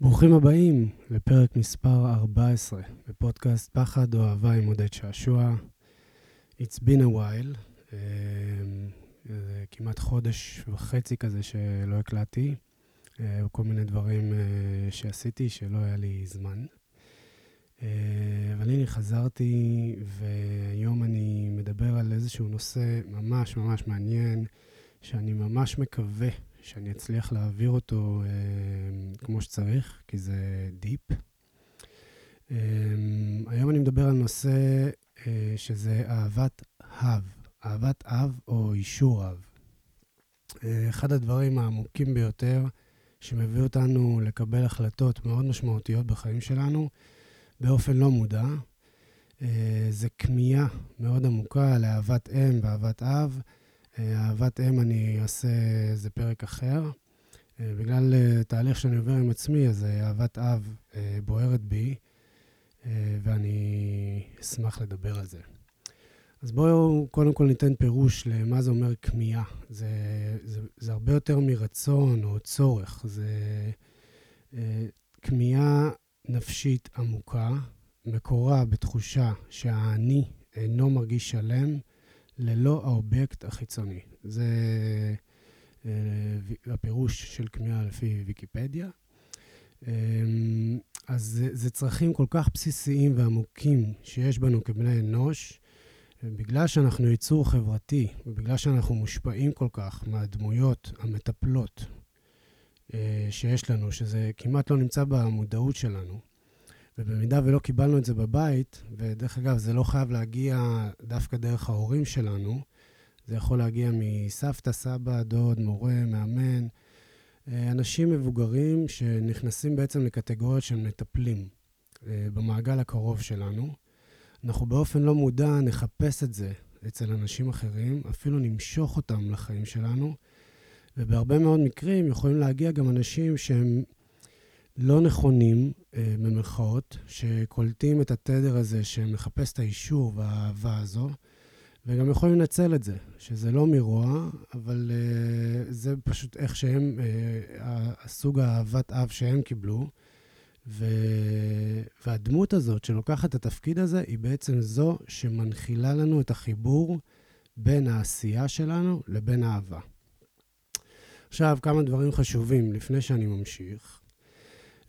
ברוכים הבאים לפרק מספר 14 בפודקאסט פחד או אהבה עם עודד שעשוע. It's been a while, uh, זה כמעט חודש וחצי כזה שלא הקלטתי, uh, כל מיני דברים uh, שעשיתי שלא היה לי זמן. Uh, אבל הנה חזרתי, והיום אני מדבר על איזשהו נושא ממש ממש מעניין, שאני ממש מקווה שאני אצליח להעביר אותו אה, כמו שצריך, כי זה דיפ. אה, היום אני מדבר על נושא אה, שזה אהבת אב, אהבת אב או אישור אב. אה, אחד הדברים העמוקים ביותר שמביא אותנו לקבל החלטות מאוד משמעותיות בחיים שלנו באופן לא מודע, אה, זה כמיהה מאוד עמוקה לאהבת אם ואהבת אב. אהבת אם אני אעשה איזה פרק אחר. אה, בגלל אה, תהליך שאני עובר עם עצמי, אז אה, אהבת אב בוערת בי, ואני אשמח לדבר על זה. אז בואו קודם כל ניתן פירוש למה זה אומר כמיהה. זה, זה, זה הרבה יותר מרצון או צורך. זה כמיהה נפשית עמוקה, מקורה בתחושה שהאני אינו מרגיש שלם, ללא האובייקט החיצוני. זה אה, הפירוש של כמיהה לפי ויקיפדיה. אה, אז זה, זה צרכים כל כך בסיסיים ועמוקים שיש בנו כבני אנוש, בגלל שאנחנו יצור חברתי, ובגלל שאנחנו מושפעים כל כך מהדמויות המטפלות אה, שיש לנו, שזה כמעט לא נמצא במודעות שלנו, ובמידה ולא קיבלנו את זה בבית, ודרך אגב, זה לא חייב להגיע דווקא דרך ההורים שלנו, זה יכול להגיע מסבתא, סבא, דוד, מורה, מאמן, אה, אנשים מבוגרים שנכנסים בעצם לקטגוריות של מטפלים אה, במעגל הקרוב שלנו. אנחנו באופן לא מודע נחפש את זה אצל אנשים אחרים, אפילו נמשוך אותם לחיים שלנו, ובהרבה מאוד מקרים יכולים להגיע גם אנשים שהם לא נכונים, אה, במרכאות, שקולטים את התדר הזה שמחפש את האישור והאהבה הזו, וגם יכולים לנצל את זה, שזה לא מרוע, אבל uh, זה פשוט איך שהם, uh, הסוג האהבת אב שהם קיבלו. ו... והדמות הזאת שלוקחת את התפקיד הזה, היא בעצם זו שמנחילה לנו את החיבור בין העשייה שלנו לבין האהבה. עכשיו, כמה דברים חשובים לפני שאני ממשיך.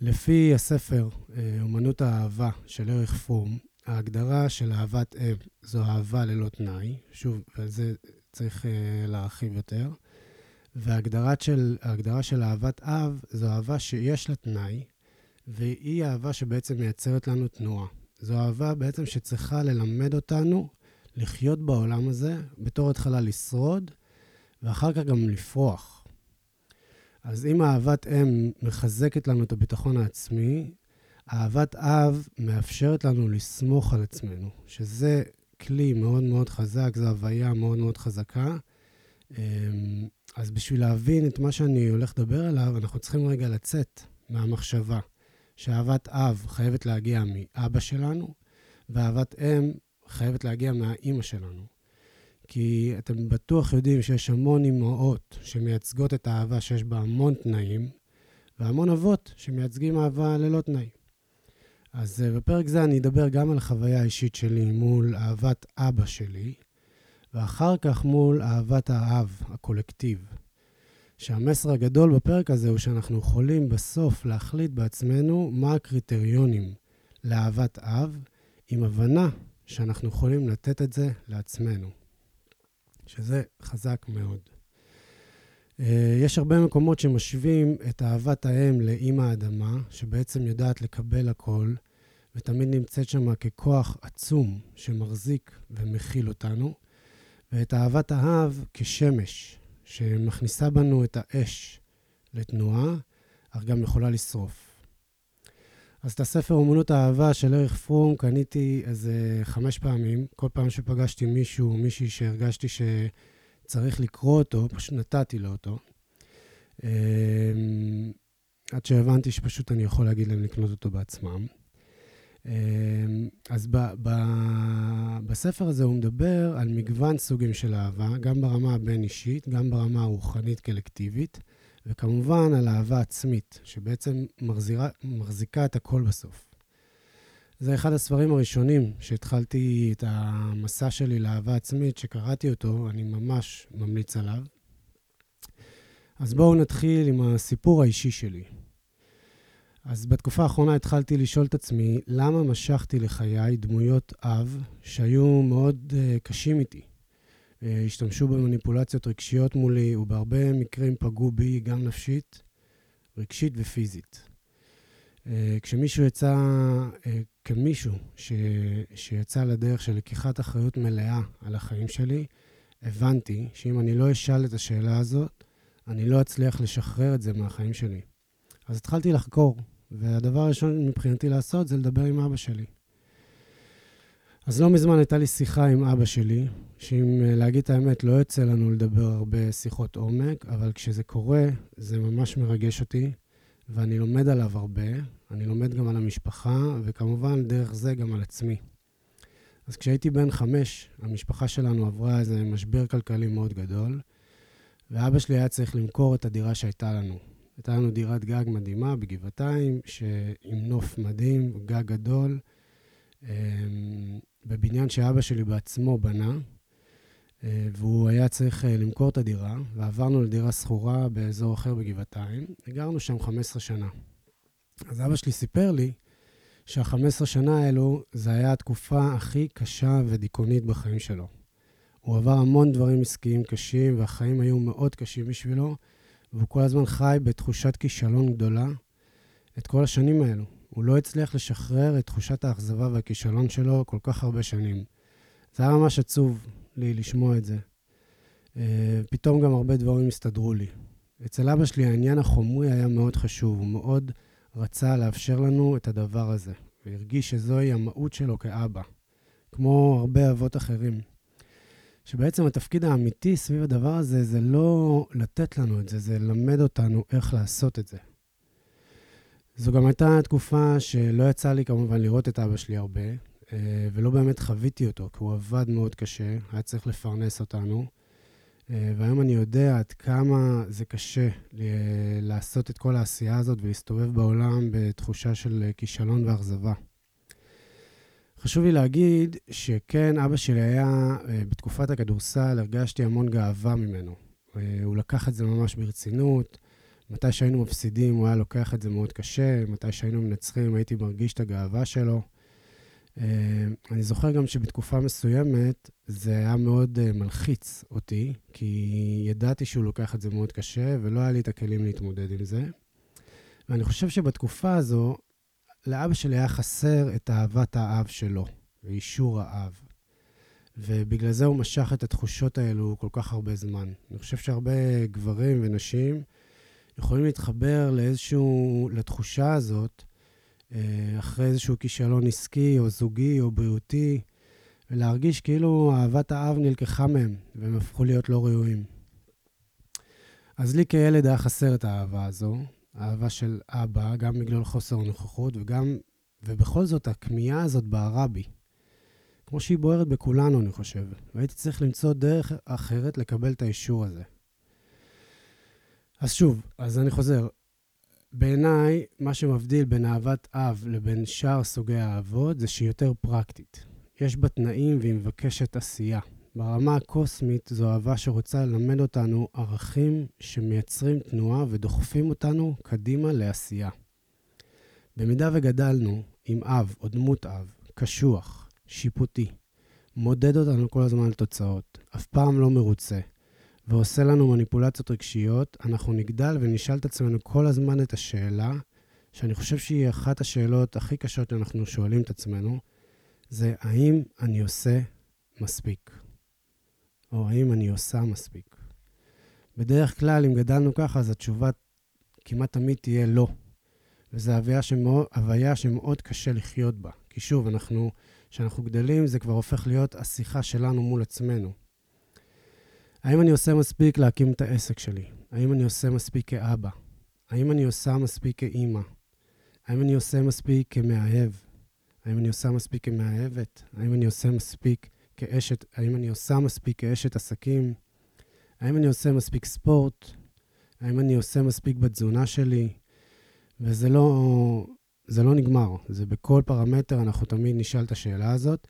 לפי הספר אה, אומנות האהבה של אריך פרום, ההגדרה של אהבת אב זו אהבה ללא תנאי, שוב, ועל זה צריך uh, להרחיב יותר, וההגדרה של, של אהבת אב זו אהבה שיש לה תנאי, והיא אהבה שבעצם מייצרת לנו תנועה. זו אהבה בעצם שצריכה ללמד אותנו לחיות בעולם הזה, בתור התחלה לשרוד, ואחר כך גם לפרוח. אז אם אהבת אם מחזקת לנו את הביטחון העצמי, אהבת אב מאפשרת לנו לסמוך על עצמנו, שזה כלי מאוד מאוד חזק, זו הוויה מאוד מאוד חזקה. אמ, אז בשביל להבין את מה שאני הולך לדבר עליו, אנחנו צריכים רגע לצאת מהמחשבה שאהבת אב חייבת להגיע מאבא שלנו, ואהבת אם חייבת להגיע מהאימא שלנו. כי אתם בטוח יודעים שיש המון אימהות שמייצגות את האהבה שיש בה המון תנאים, והמון אבות שמייצגים אהבה ללא תנאים. אז uh, בפרק זה אני אדבר גם על החוויה האישית שלי מול אהבת אבא שלי, ואחר כך מול אהבת האב, הקולקטיב. שהמסר הגדול בפרק הזה הוא שאנחנו יכולים בסוף להחליט בעצמנו מה הקריטריונים לאהבת אב, עם הבנה שאנחנו יכולים לתת את זה לעצמנו. שזה חזק מאוד. אה, יש הרבה מקומות שמשווים את אהבת האם לאימא האדמה, שבעצם יודעת לקבל הכל, ותמיד נמצאת שם ככוח עצום שמחזיק ומכיל אותנו, ואת אהבת האב כשמש, שמכניסה בנו את האש לתנועה, אך גם יכולה לשרוף. אז את הספר אומנות האהבה של אריך פרום קניתי איזה חמש פעמים. כל פעם שפגשתי מישהו או מישהי שהרגשתי שצריך לקרוא אותו, פשוט נתתי לו אותו. אמ, עד שהבנתי שפשוט אני יכול להגיד להם לקנות אותו בעצמם. אמ, אז ב, ב, בספר הזה הוא מדבר על מגוון סוגים של אהבה, גם ברמה הבין-אישית, גם ברמה הרוחנית קלקטיבית, וכמובן על אהבה עצמית, שבעצם מחזירה, מחזיקה את הכל בסוף. זה אחד הספרים הראשונים שהתחלתי את המסע שלי לאהבה עצמית, שקראתי אותו, אני ממש ממליץ עליו. אז בואו נתחיל עם הסיפור האישי שלי. אז בתקופה האחרונה התחלתי לשאול את עצמי, למה משכתי לחיי דמויות אב שהיו מאוד uh, קשים איתי? Uh, השתמשו במניפולציות רגשיות מולי, ובהרבה מקרים פגעו בי גם נפשית, רגשית ופיזית. Uh, כשמישהו יצא, uh, כמישהו ש, שיצא לדרך של לקיחת אחריות מלאה על החיים שלי, הבנתי שאם אני לא אשאל את השאלה הזאת, אני לא אצליח לשחרר את זה מהחיים שלי. אז התחלתי לחקור, והדבר הראשון מבחינתי לעשות זה לדבר עם אבא שלי. אז לא מזמן הייתה לי שיחה עם אבא שלי, שאם אה, להגיד את האמת, לא יוצא לנו לדבר הרבה שיחות עומק, אבל כשזה קורה, זה ממש מרגש אותי, ואני לומד עליו הרבה. אני לומד גם על המשפחה, וכמובן, דרך זה גם על עצמי. אז כשהייתי בן חמש, המשפחה שלנו עברה איזה משבר כלכלי מאוד גדול, ואבא שלי היה צריך למכור את הדירה שהייתה לנו. הייתה לנו דירת גג מדהימה בגבעתיים, עם נוף מדהים, גג גדול, אמ, בבניין שאבא שלי בעצמו בנה, אה, והוא היה צריך אה, למכור את הדירה, ועברנו לדירה שכורה באזור אחר בגבעתיים. הגרנו שם 15 שנה. אז אבא שלי סיפר לי שה-15 שנה האלו, זה היה התקופה הכי קשה ודיכאונית בחיים שלו. הוא עבר המון דברים עסקיים קשים, והחיים היו מאוד קשים בשבילו, והוא כל הזמן חי בתחושת כישלון גדולה את כל השנים האלו. הוא לא הצליח לשחרר את תחושת האכזבה והכישלון שלו כל כך הרבה שנים. זה היה ממש עצוב לי לשמוע את זה. Uh, פתאום גם הרבה דברים הסתדרו לי. אצל אבא שלי העניין החומרי היה מאוד חשוב, הוא מאוד רצה לאפשר לנו את הדבר הזה, והרגיש שזוהי המהות שלו כאבא, כמו הרבה אבות אחרים. שבעצם התפקיד האמיתי סביב הדבר הזה זה לא לתת לנו את זה, זה ללמד אותנו איך לעשות את זה. זו גם הייתה תקופה שלא יצא לי כמובן לראות את אבא שלי הרבה, אה, ולא באמת חוויתי אותו, כי הוא עבד מאוד קשה, היה צריך לפרנס אותנו. אה, והיום אני יודע עד כמה זה קשה לעשות את כל העשייה הזאת ולהסתובב בעולם בתחושה של כישלון ואכזבה. חשוב לי להגיד שכן, אבא שלי היה, אה, בתקופת הכדורסל, הרגשתי המון גאווה ממנו. הוא לקח את זה ממש ברצינות. מתי שהיינו מפסידים, הוא היה לוקח את זה מאוד קשה. מתי שהיינו מנצחים, הייתי מרגיש את הגאווה שלו. אה, אני זוכר גם שבתקופה מסוימת זה היה מאוד מלחיץ אותי, כי ידעתי שהוא לוקח את זה מאוד קשה, ולא היה לי את הכלים להתמודד עם זה. ואני חושב שבתקופה הזו, לאבא שלי היה חסר את אהבת האב שלו, ואישור האב. ובגלל זה הוא משך את התחושות האלו כל כך הרבה זמן. אני חושב שהרבה גברים ונשים יכולים להתחבר לאיזשהו, לתחושה הזאת, אה, אחרי איזשהו כישלון עסקי או זוגי או בריאותי, ולהרגיש כאילו אהבת האב נלקחה מהם, והם הפכו להיות לא ראויים. אז לי כילד היה חסר את האהבה הזו, אהבה של אבא, גם בגלל חוסר נוכחות, וגם, ובכל זאת, הכמיהה הזאת בערה בי. כמו שהיא בוערת בכולנו, אני חושב. והייתי צריך למצוא דרך אחרת לקבל את האישור הזה. אז שוב, אז אני חוזר. בעיניי, מה שמבדיל בין אהבת אב לבין שאר סוגי האהבות זה שהיא יותר פרקטית. יש בה תנאים והיא מבקשת עשייה. ברמה הקוסמית זו אהבה שרוצה ללמד אותנו ערכים שמייצרים תנועה ודוחפים אותנו קדימה לעשייה. במידה וגדלנו עם אב או דמות אב, קשוח, שיפוטי, מודד אותנו כל הזמן על תוצאות, אף פעם לא מרוצה, ועושה לנו מניפולציות רגשיות, אנחנו נגדל ונשאל את עצמנו כל הזמן את השאלה, שאני חושב שהיא אחת השאלות הכי קשות שאנחנו שואלים את עצמנו, זה האם אני עושה מספיק? או האם אני עושה מספיק? בדרך כלל, אם גדלנו ככה, אז התשובה כמעט תמיד תהיה לא. וזו הוויה שמאוד, הוויה שמאוד קשה לחיות בה. כי שוב, אנחנו, כשאנחנו גדלים, זה כבר הופך להיות השיחה שלנו מול עצמנו. האם אני עושה מספיק להקים את העסק שלי? האם אני עושה מספיק כאבא? האם אני עושה מספיק כאימא? האם אני עושה מספיק כמאהב? האם אני עושה מספיק כמאהבת? האם אני עושה מספיק כאשת, האם אני עושה מספיק כאשת עסקים? האם אני עושה מספיק ספורט? האם אני עושה מספיק בתזונה שלי? וזה לא, זה לא נגמר. זה בכל פרמטר, אנחנו תמיד נשאל את השאלה הזאת.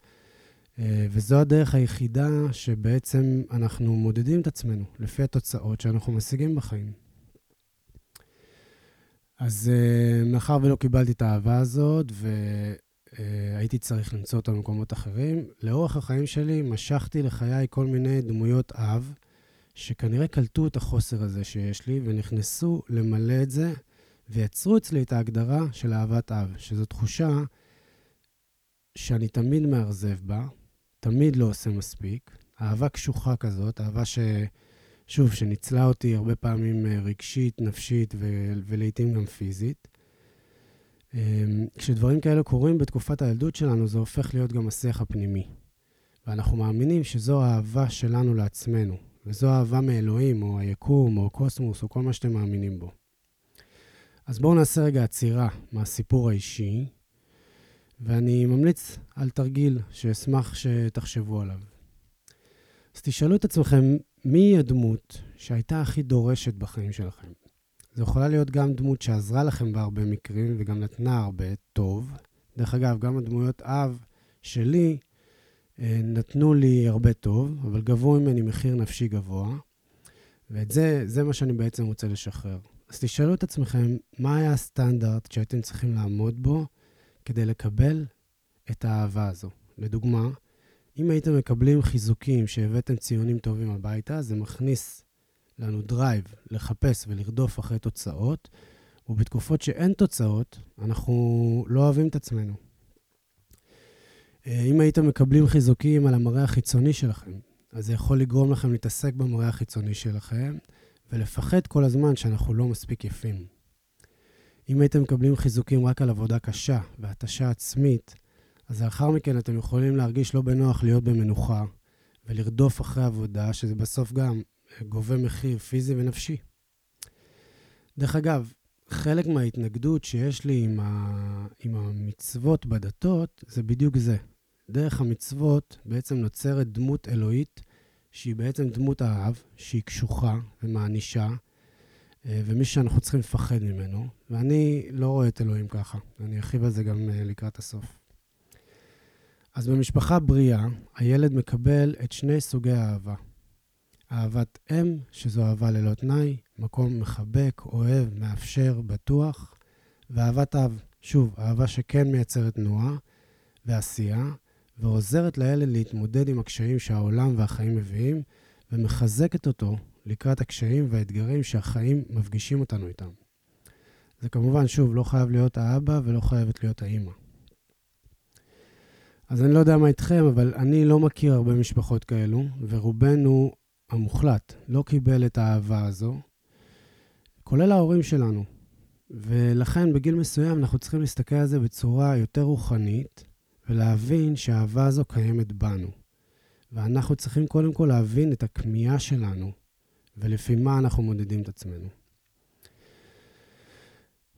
אה, וזו הדרך היחידה שבעצם אנחנו מודדים את עצמנו, לפי התוצאות שאנחנו משיגים בחיים. אז uh, מאחר ולא קיבלתי את האהבה הזאת, והייתי uh, צריך למצוא אותה במקומות אחרים, לאורך החיים שלי משכתי לחיי כל מיני דמויות אב, שכנראה קלטו את החוסר הזה שיש לי, ונכנסו למלא את זה, ויצרו אצלי את ההגדרה של אהבת אב, שזו תחושה שאני תמיד מאכזב בה, תמיד לא עושה מספיק, אהבה קשוחה כזאת, אהבה ש... שוב, שניצלה אותי הרבה פעמים אה, רגשית, נפשית ו- ולעיתים גם פיזית. אמ, כשדברים כאלה קורים בתקופת הילדות שלנו, זה הופך להיות גם השיח הפנימי. ואנחנו מאמינים שזו האהבה שלנו לעצמנו, וזו אהבה מאלוהים, או היקום, או קוסמוס, או כל מה שאתם מאמינים בו. אז בואו נעשה רגע עצירה מהסיפור האישי, ואני ממליץ על תרגיל שאשמח שתחשבו עליו. אז תשאלו את עצמכם, מי הדמות שהייתה הכי דורשת בחיים שלכם? זו יכולה להיות גם דמות שעזרה לכם בהרבה מקרים וגם נתנה הרבה טוב. דרך אגב, גם הדמויות אב שלי אה, נתנו לי הרבה טוב, אבל גבו ממני מחיר נפשי גבוה, ואת זה, זה מה שאני בעצם רוצה לשחרר. אז תשאלו את עצמכם, מה היה הסטנדרט שהייתם צריכים לעמוד בו כדי לקבל את האהבה הזו? לדוגמה, אם הייתם מקבלים חיזוקים שהבאתם ציונים טובים הביתה, זה מכניס לנו drive לחפש ולרדוף אחרי תוצאות, ובתקופות שאין תוצאות, אנחנו לא אוהבים את עצמנו. אה, אם הייתם מקבלים חיזוקים על המראה החיצוני שלכם, אז זה יכול לגרום לכם להתעסק במראה החיצוני שלכם, ולפחד כל הזמן שאנחנו לא מספיק יפים. אם הייתם מקבלים חיזוקים רק על עבודה קשה והתשה עצמית, אז לאחר מכן אתם יכולים להרגיש לא בנוח להיות במנוחה ולרדוף אחרי עבודה, שזה בסוף גם גובה מחיר פיזי ונפשי. דרך אגב, חלק מההתנגדות שיש לי עם, ה... עם המצוות בדתות, זה בדיוק זה. דרך המצוות בעצם נוצרת דמות אלוהית, שהיא בעצם דמות האב, שהיא קשוחה ומענישה, אה, ומי שאנחנו צריכים לפחד ממנו, ואני לא רואה את אלוהים ככה. אני ארחיב על זה גם אה, לקראת הסוף. אז במשפחה בריאה, הילד מקבל את שני סוגי האהבה. אהבת אם, שזו אהבה ללא תנאי, מקום מחבק, אוהב, מאפשר, בטוח, ואהבת אב, שוב, אהבה שכן מייצרת תנועה ועשייה, ועוזרת לילד להתמודד עם הקשיים שהעולם והחיים מביאים, ומחזקת אותו לקראת הקשיים והאתגרים שהחיים מפגישים אותנו איתם. זה כמובן, שוב, לא חייב להיות האבא ולא חייבת להיות האימא. אז אני לא יודע מה איתכם, אבל אני לא מכיר הרבה משפחות כאלו, ורובנו המוחלט לא קיבל את האהבה הזו, כולל ההורים שלנו. ולכן בגיל מסוים אנחנו צריכים להסתכל על זה בצורה יותר רוחנית, ולהבין שהאהבה הזו קיימת בנו. ואנחנו צריכים קודם כל להבין את הכמיהה שלנו, ולפי מה אנחנו מודדים את עצמנו.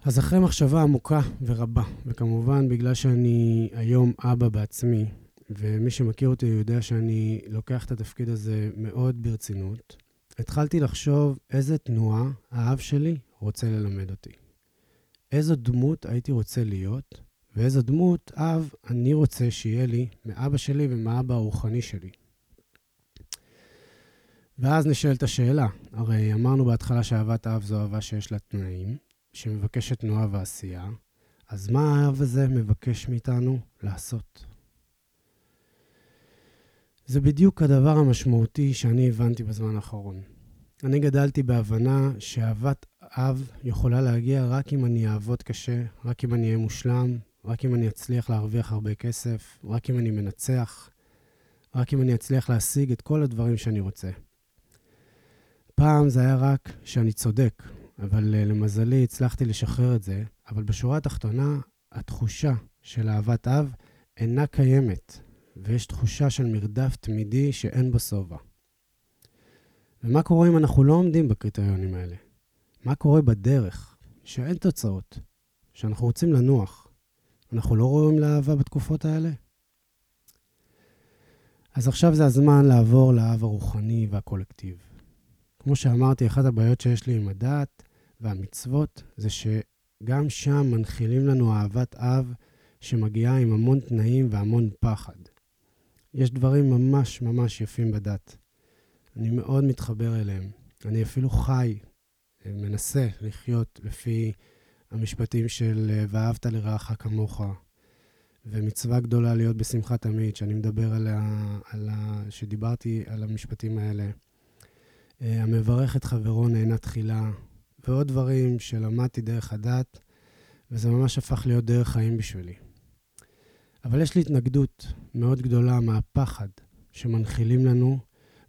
אז אחרי מחשבה עמוקה ורבה, וכמובן בגלל שאני היום אבא בעצמי, ומי שמכיר אותי יודע שאני לוקח את התפקיד הזה מאוד ברצינות, התחלתי לחשוב איזה תנועה האב שלי רוצה ללמד אותי. איזו דמות הייתי רוצה להיות, ואיזו דמות אב אני רוצה שיהיה לי מאבא שלי ומאבא הרוחני שלי. ואז נשאלת השאלה, הרי אמרנו בהתחלה שאהבת אב זו אהבה שיש לה תנאים, שמבקשת תנועה ועשייה, אז מה האב הזה מבקש מאיתנו לעשות? זה בדיוק הדבר המשמעותי שאני הבנתי בזמן האחרון. אני גדלתי בהבנה שאהבת אב יכולה להגיע רק אם אני אעבוד קשה, רק אם אני אהיה מושלם, רק אם אני אצליח להרוויח הרבה כסף, רק אם אני מנצח, רק אם אני אצליח להשיג את כל הדברים שאני רוצה. פעם זה היה רק שאני צודק, אבל uh, למזלי הצלחתי לשחרר את זה, אבל בשורה התחתונה, התחושה של אהבת אב אינה קיימת, ויש תחושה של מרדף תמידי שאין בו שובע. ומה קורה אם אנחנו לא עומדים בקריטריונים האלה? מה קורה בדרך, שאין תוצאות, שאנחנו רוצים לנוח? אנחנו לא רואים לאהבה בתקופות האלה? אז עכשיו זה הזמן לעבור לאהב הרוחני והקולקטיב. כמו שאמרתי, אחת הבעיות שיש לי עם הדת והמצוות זה שגם שם מנחילים לנו אהבת אב שמגיעה עם המון תנאים והמון פחד. יש דברים ממש ממש יפים בדת. אני מאוד מתחבר אליהם. אני אפילו חי, מנסה לחיות לפי המשפטים של ואהבת לרעך כמוך, ומצווה גדולה להיות בשמחה תמיד, שאני מדבר על ה... על ה... שדיברתי על המשפטים האלה. אה, המברך את חברו נהנה תחילה, ועוד דברים שלמדתי דרך הדת, וזה ממש הפך להיות דרך חיים בשבילי. אבל יש לי התנגדות מאוד גדולה מהפחד שמנחילים לנו,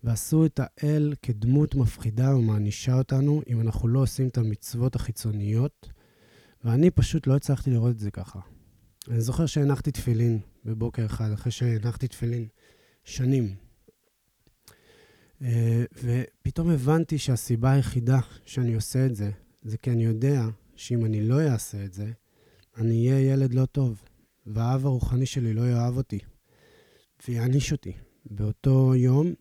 ועשו את האל כדמות מפחידה ומענישה אותנו אם אנחנו לא עושים את המצוות החיצוניות, ואני פשוט לא הצלחתי לראות את זה ככה. אני זוכר שהנחתי תפילין בבוקר אחד, אחרי שהנחתי תפילין שנים. אה, ופתאום הבנתי שהסיבה היחידה שאני עושה את זה, זה כי אני יודע שאם אני לא אעשה את זה, אני אהיה ילד לא טוב, והאב הרוחני שלי לא יאהב אותי, ויעניש אותי. באותו יום,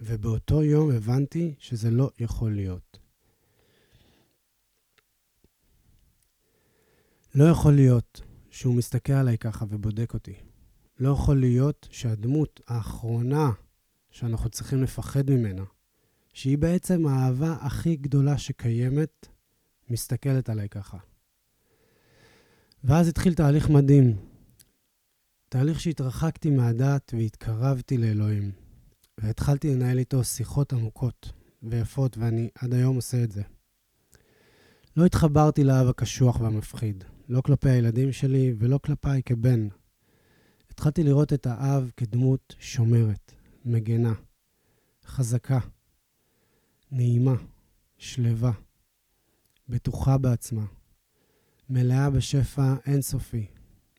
ובאותו יום הבנתי שזה לא יכול להיות. לא יכול להיות שהוא מסתכל עליי ככה ובודק אותי. לא יכול להיות שהדמות האחרונה שאנחנו צריכים לפחד ממנה, שהיא בעצם האהבה הכי גדולה שקיימת, מסתכלת עליי ככה. ואז התחיל תהליך מדהים. תהליך שהתרחקתי מהדת והתקרבתי לאלוהים. והתחלתי לנהל איתו שיחות עמוקות ויפות, ואני עד היום עושה את זה. לא התחברתי לאב הקשוח והמפחיד. לא כלפי הילדים שלי ולא כלפיי כבן. התחלתי לראות את האב כדמות שומרת, מגנה, חזקה, נעימה, שלווה, בטוחה בעצמה, מלאה בשפע אינסופי,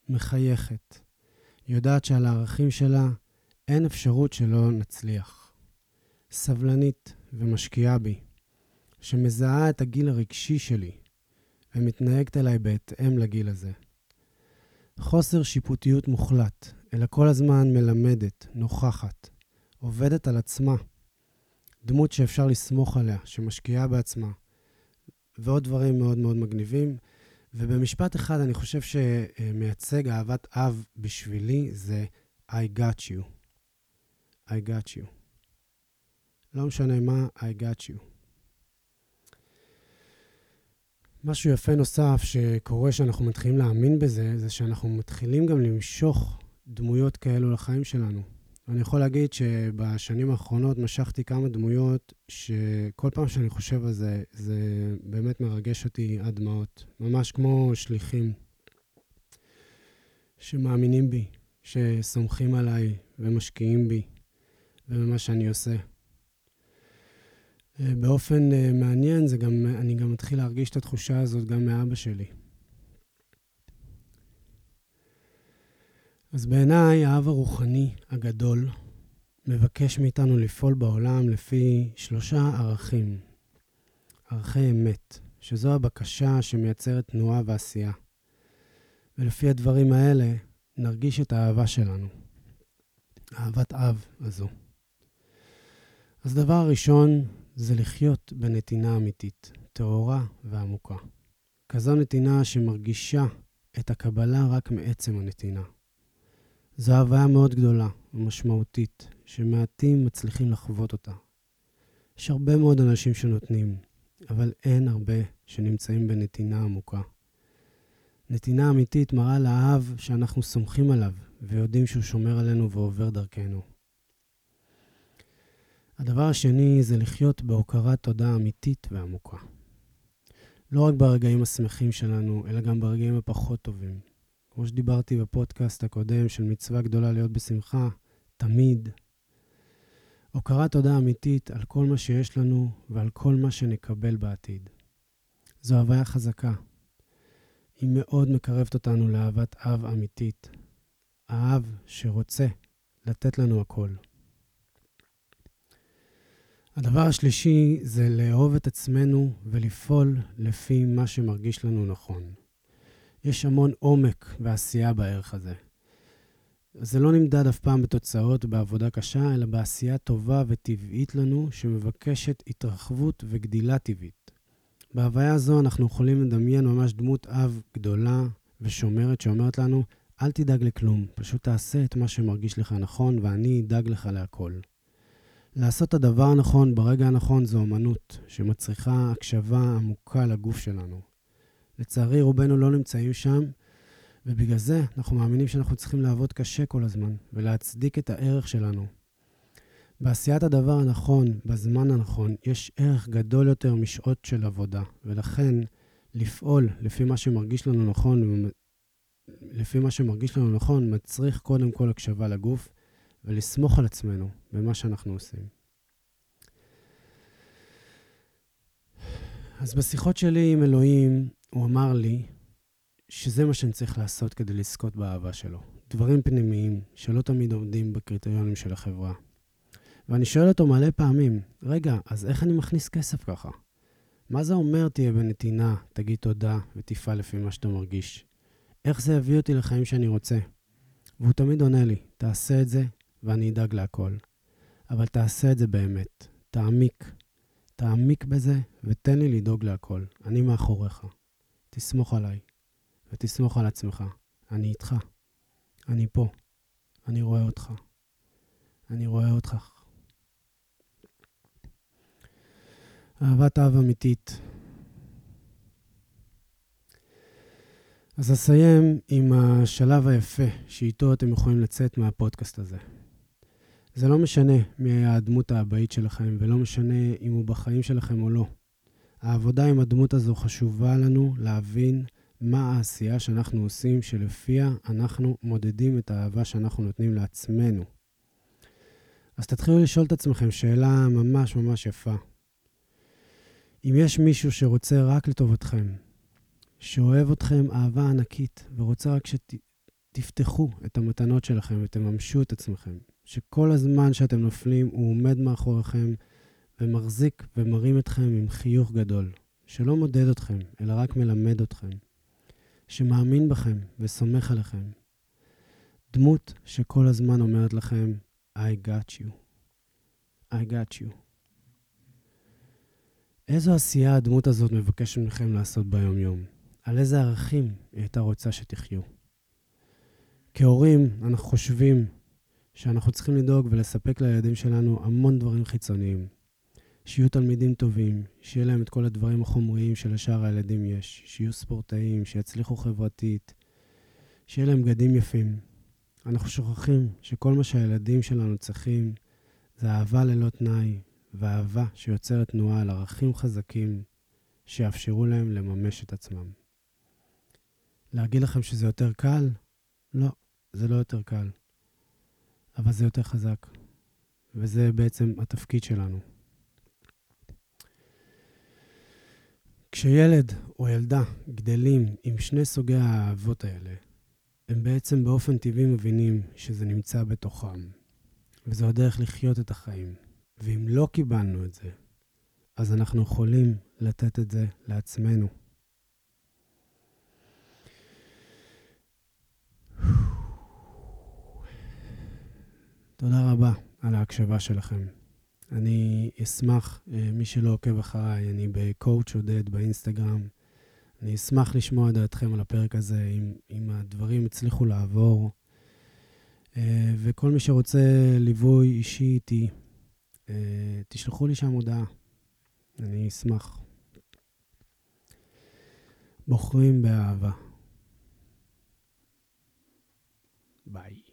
מחייכת, יודעת שעל הערכים שלה אין אפשרות שלא נצליח. סבלנית ומשקיעה בי, שמזהה את הגיל הרגשי שלי, ומתנהגת אליי בהתאם לגיל הזה. חוסר שיפוטיות מוחלט, אלא כל הזמן מלמדת, נוכחת, עובדת על עצמה. דמות שאפשר לסמוך עליה, שמשקיעה בעצמה, ועוד דברים מאוד מאוד מגניבים. ובמשפט אחד, אני חושב שמייצג אהבת אב בשבילי זה I got you. I got you. לא משנה מה, I got you. משהו יפה נוסף שקורה כשאנחנו מתחילים להאמין בזה, זה שאנחנו מתחילים גם למשוך דמויות כאלו לחיים שלנו. אני יכול להגיד שבשנים האחרונות משכתי כמה דמויות שכל פעם שאני חושב על זה, זה באמת מרגש אותי עד דמעות. ממש כמו שליחים שמאמינים בי, שסומכים עליי ומשקיעים בי ובמה שאני עושה. אה, באופן אה, מעניין, גם, אני גם מתחיל להרגיש את התחושה הזאת גם מאבא שלי. אז בעיניי, האב הרוחני הגדול מבקש מאיתנו לפעול בעולם לפי שלושה ערכים. ערכי אמת, שזו הבקשה שמייצרת תנועה ועשייה. ולפי הדברים האלה, נרגיש את האהבה שלנו. אהבת אב הזו. אז דבר ראשון, זה לחיות בנתינה אמיתית, טהורה ועמוקה. כזו נתינה שמרגישה את הקבלה רק מעצם הנתינה. זו הוויה מאוד גדולה ומשמעותית, שמעטים מצליחים לחוות אותה. יש הרבה מאוד אנשים שנותנים, אבל אין הרבה שנמצאים בנתינה עמוקה. נתינה אמיתית מראה לאהב שאנחנו סומכים עליו ויודעים שהוא שומר עלינו ועובר דרכנו. הדבר השני זה לחיות בהוקרת תודה אמיתית ועמוקה. לא רק ברגעים השמחים שלנו, אלא גם ברגעים הפחות טובים. כמו שדיברתי בפודקאסט הקודם של מצווה גדולה להיות בשמחה, תמיד. הוקרת תודה אמיתית על כל מה שיש לנו ועל כל מה שנקבל בעתיד. זו הוויה חזקה. היא מאוד מקרבת אותנו לאהבת אב אמיתית. האב שרוצה לתת לנו הכל. הדבר השלישי זה לאהוב את עצמנו ולפעול לפי מה שמרגיש לנו נכון. יש המון עומק ועשייה בערך הזה. זה לא נמדד אף פעם בתוצאות בעבודה קשה, אלא בעשייה טובה וטבעית לנו, שמבקשת התרחבות וגדילה טבעית. בהוויה זו אנחנו יכולים לדמיין ממש דמות אב גדולה ושומרת שאומרת לנו, אל תדאג לכלום, פשוט תעשה את מה שמרגיש לך נכון, ואני אדאג לך להכל. לעשות את הדבר הנכון ברגע הנכון זו אמנות, שמצריכה הקשבה עמוקה לגוף שלנו. לצערי, רובנו לא נמצאים שם, ובגלל זה אנחנו מאמינים שאנחנו צריכים לעבוד קשה כל הזמן, ולהצדיק את הערך שלנו. בעשיית הדבר הנכון, בזמן הנכון, יש ערך גדול יותר משעות של עבודה, ולכן לפעול לפי מה שמרגיש לנו נכון, לפי מה שמרגיש לנו נכון, מצריך קודם כל הקשבה לגוף, ולסמוך על עצמנו במה שאנחנו עושים. אז בשיחות שלי עם אלוהים, הוא אמר לי שזה מה שאני צריך לעשות כדי לזכות באהבה שלו. דברים פנימיים שלא תמיד עומדים בקריטריונים של החברה. ואני שואל אותו מלא פעמים, רגע, אז איך אני מכניס כסף ככה? מה זה אומר תהיה בנתינה, תגיד תודה ותפעל לפי מה שאתה מרגיש? איך זה יביא אותי לחיים שאני רוצה? והוא תמיד עונה לי, תעשה את זה ואני אדאג להכל. אבל תעשה את זה באמת. תעמיק. תעמיק בזה ותן לי לדאוג להכל. אני מאחוריך. תסמוך עליי, ותסמוך על עצמך. אני איתך. אני פה. אני רואה אותך. אני רואה אותך. אהבת אב אמיתית. אז אסיים עם השלב היפה שאיתו אתם יכולים לצאת מהפודקאסט הזה. זה לא משנה מי היה הדמות האבאית שלכם, ולא משנה אם הוא בחיים שלכם או לא. העבודה עם הדמות הזו חשובה לנו להבין מה העשייה שאנחנו עושים, שלפיה אנחנו מודדים את האהבה שאנחנו נותנים לעצמנו. אז תתחילו לשאול את עצמכם שאלה ממש ממש יפה. אם יש מישהו שרוצה רק לטובתכם, שאוהב אתכם אהבה ענקית, ורוצה רק שתפתחו את המתנות שלכם ותממשו את עצמכם, שכל הזמן שאתם נופלים הוא עומד מאחוריכם ומחזיק ומרים אתכם עם חיוך גדול, שלא מודד אתכם, אלא רק מלמד אתכם, שמאמין בכם וסומך עליכם. דמות שכל הזמן אומרת לכם, I got you. I got you. איזו עשייה הדמות הזאת מבקשת מכם לעשות ביום-יום? על איזה ערכים היא הייתה רוצה שתחיו? כהורים, אנחנו חושבים שאנחנו צריכים לדאוג ולספק לילדים שלנו המון דברים חיצוניים. שיהיו תלמידים טובים, שיהיה להם את כל הדברים החומריים שלשאר הילדים יש, שיהיו ספורטאים, שיצליחו חברתית, שיהיה להם בגדים יפים. אנחנו שוכחים שכל מה שהילדים שלנו צריכים זה אהבה ללא תנאי, ואהבה שיוצרת תנועה על ערכים חזקים שיאפשרו להם לממש את עצמם. להגיד לכם שזה יותר קל? לא, זה לא יותר קל. אבל זה יותר חזק. וזה בעצם התפקיד שלנו. כשילד או ילדה גדלים עם שני סוגי האהבות האלה, הם בעצם באופן טבעי מבינים שזה נמצא בתוכם, וזו הדרך לחיות את החיים. ואם לא קיבלנו את זה, אז אנחנו יכולים לתת את זה לעצמנו. תודה רבה על ההקשבה שלכם. אני אשמח, אה, מי שלא עוקב אחריי, אני בקואוצ' עודד באינסטגרם. אני אשמח לשמוע את דעתכם על הפרק הזה, אם, אם הדברים הצליחו לעבור. אה, וכל מי שרוצה ליווי אישי איתי, אה, תשלחו לי שם הודעה. אני אשמח. בוחרים באהבה. ביי.